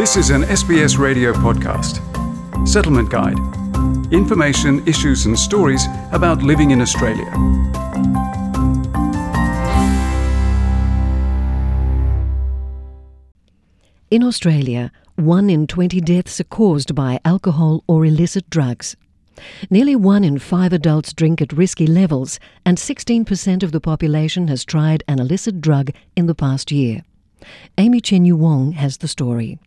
This is an SBS radio podcast. Settlement Guide. Information, issues, and stories about living in Australia. In Australia, one in 20 deaths are caused by alcohol or illicit drugs. Nearly one in five adults drink at risky levels, and 16% of the population has tried an illicit drug in the past year. Amy Chenyu Wong has the story.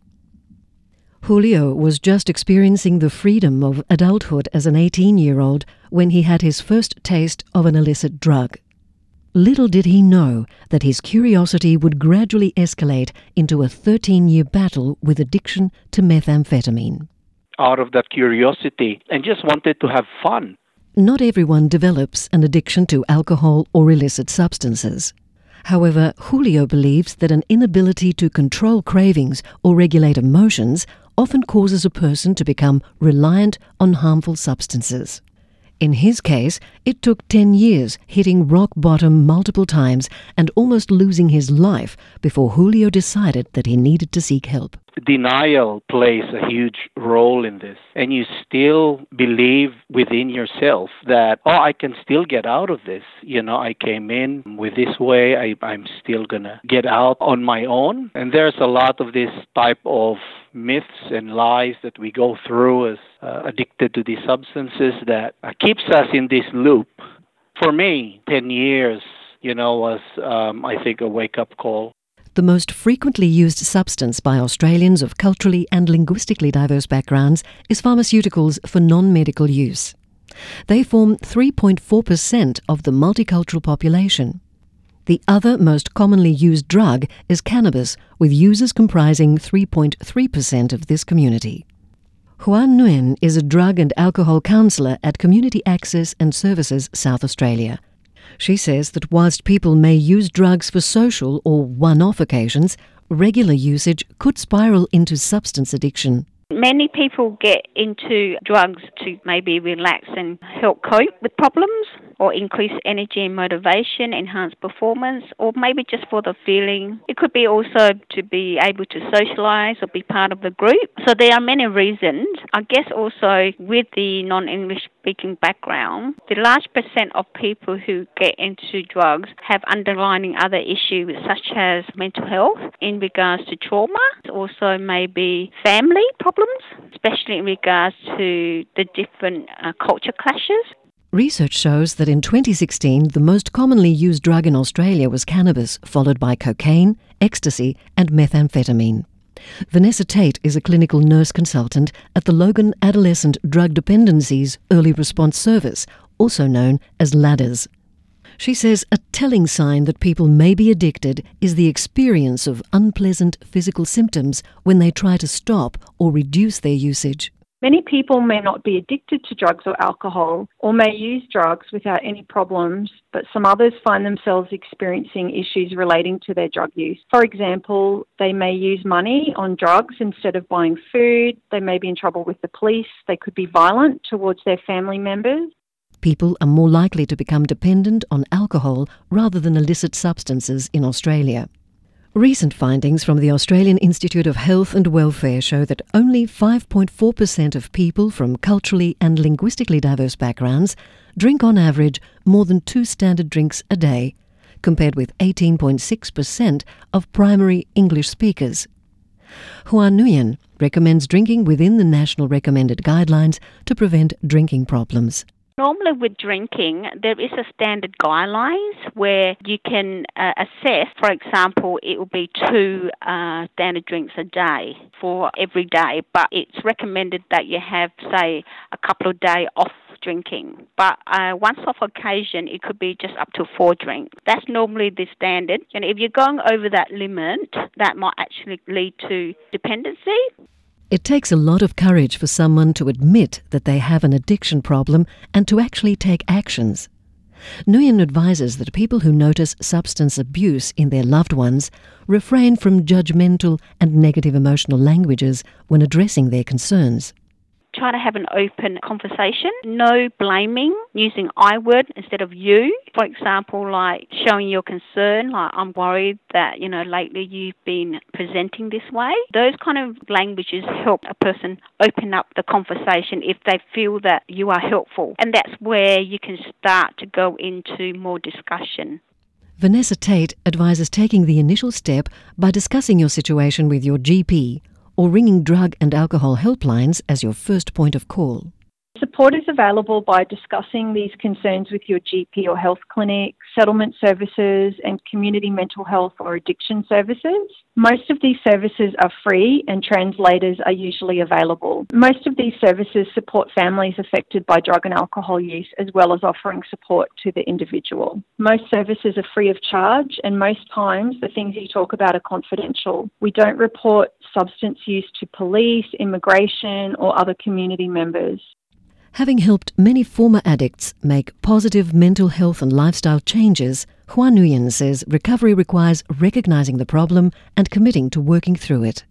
Julio was just experiencing the freedom of adulthood as an 18 year old when he had his first taste of an illicit drug. Little did he know that his curiosity would gradually escalate into a 13 year battle with addiction to methamphetamine. Out of that curiosity and just wanted to have fun. Not everyone develops an addiction to alcohol or illicit substances. However, Julio believes that an inability to control cravings or regulate emotions often causes a person to become reliant on harmful substances. In his case, it took 10 years, hitting rock bottom multiple times and almost losing his life before Julio decided that he needed to seek help. Denial plays a huge role in this. And you still believe within yourself that, oh, I can still get out of this. You know, I came in with this way, I, I'm still going to get out on my own. And there's a lot of this type of myths and lies that we go through as uh, addicted to these substances that uh, keeps us in this loop. For me, 10 years, you know, was, um, I think, a wake up call the most frequently used substance by Australians of culturally and linguistically diverse backgrounds is pharmaceuticals for non medical use. They form 3.4% of the multicultural population. The other most commonly used drug is cannabis, with users comprising 3.3% of this community. Huan Nguyen is a drug and alcohol counsellor at Community Access and Services South Australia. She says that whilst people may use drugs for social or one off occasions, regular usage could spiral into substance addiction. Many people get into drugs to maybe relax and help cope with problems or increase energy and motivation, enhance performance, or maybe just for the feeling. It could be also to be able to socialize or be part of the group. So there are many reasons. I guess also with the non English speaking background, the large percent of people who get into drugs have underlying other issues such as mental health in regards to trauma, also maybe family problems, especially in regards to the different uh, culture clashes. Research shows that in 2016, the most commonly used drug in Australia was cannabis, followed by cocaine, ecstasy, and methamphetamine. Vanessa Tate is a clinical nurse consultant at the Logan Adolescent Drug Dependencies Early Response Service, also known as LADDERS. She says a telling sign that people may be addicted is the experience of unpleasant physical symptoms when they try to stop or reduce their usage. Many people may not be addicted to drugs or alcohol or may use drugs without any problems, but some others find themselves experiencing issues relating to their drug use. For example, they may use money on drugs instead of buying food, they may be in trouble with the police, they could be violent towards their family members. People are more likely to become dependent on alcohol rather than illicit substances in Australia. Recent findings from the Australian Institute of Health and Welfare show that only 5.4% of people from culturally and linguistically diverse backgrounds drink on average more than two standard drinks a day, compared with 18.6% of primary English speakers. Huan Nguyen recommends drinking within the national recommended guidelines to prevent drinking problems. Normally, with drinking, there is a standard guidelines where you can uh, assess. For example, it will be two uh, standard drinks a day for every day, but it's recommended that you have, say, a couple of days off drinking. But uh, once off occasion, it could be just up to four drinks. That's normally the standard. And if you're going over that limit, that might actually lead to dependency. It takes a lot of courage for someone to admit that they have an addiction problem and to actually take actions. Nguyen advises that people who notice substance abuse in their loved ones refrain from judgmental and negative emotional languages when addressing their concerns. Try to have an open conversation. No blaming, using I word instead of you. For example, like showing your concern, like I'm worried that, you know, lately you've been presenting this way. Those kind of languages help a person open up the conversation if they feel that you are helpful. And that's where you can start to go into more discussion. Vanessa Tate advises taking the initial step by discussing your situation with your GP or ringing drug and alcohol helplines as your first point of call. Support is available by discussing these concerns with your GP or health clinic, settlement services, and community mental health or addiction services. Most of these services are free and translators are usually available. Most of these services support families affected by drug and alcohol use as well as offering support to the individual. Most services are free of charge and most times the things you talk about are confidential. We don't report substance use to police, immigration, or other community members. Having helped many former addicts make positive mental health and lifestyle changes, Huan Nguyen says recovery requires recognizing the problem and committing to working through it.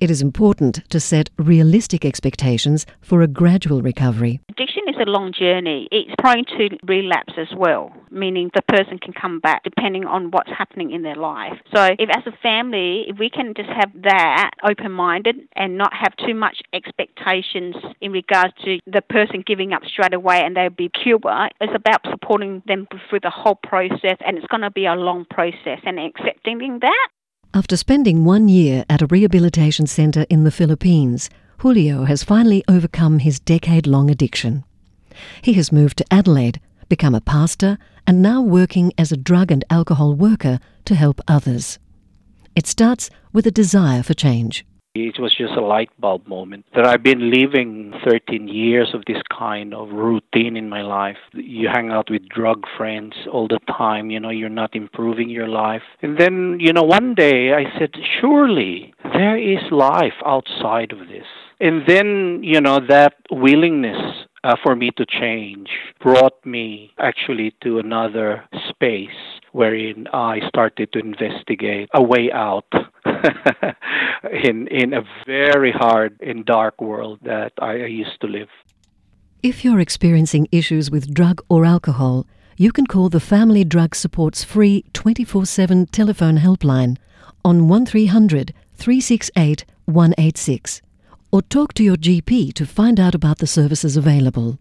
It is important to set realistic expectations for a gradual recovery. Addiction is a long journey. It's prone to relapse as well, meaning the person can come back depending on what's happening in their life. So, if as a family, if we can just have that open minded and not have too much expectations in regards to the person giving up straight away and they'll be cured, it's about supporting them through the whole process and it's going to be a long process and accepting that after spending one year at a rehabilitation centre in the Philippines, Julio has finally overcome his decade long addiction. He has moved to Adelaide, become a pastor, and now working as a drug and alcohol worker to help others. It starts with a desire for change. It was just a light bulb moment that I've been living 13 years of this kind of routine in my life. You hang out with drug friends all the time, you know, you're not improving your life. And then, you know, one day I said, surely there is life outside of this. And then, you know, that willingness uh, for me to change brought me actually to another space wherein I started to investigate a way out in in a very hard and dark world that I used to live. If you're experiencing issues with drug or alcohol, you can call the Family Drug Support's free 24/7 telephone helpline on 1300 368 186 or talk to your GP to find out about the services available.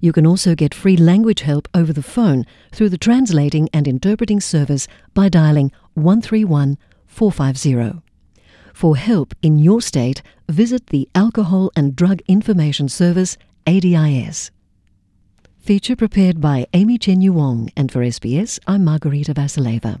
You can also get free language help over the phone through the translating and interpreting service by dialing 131 450. For help in your state, visit the Alcohol and Drug Information Service, ADIS. Feature prepared by Amy Chen Wong, and for SBS, I'm Margarita Vasileva.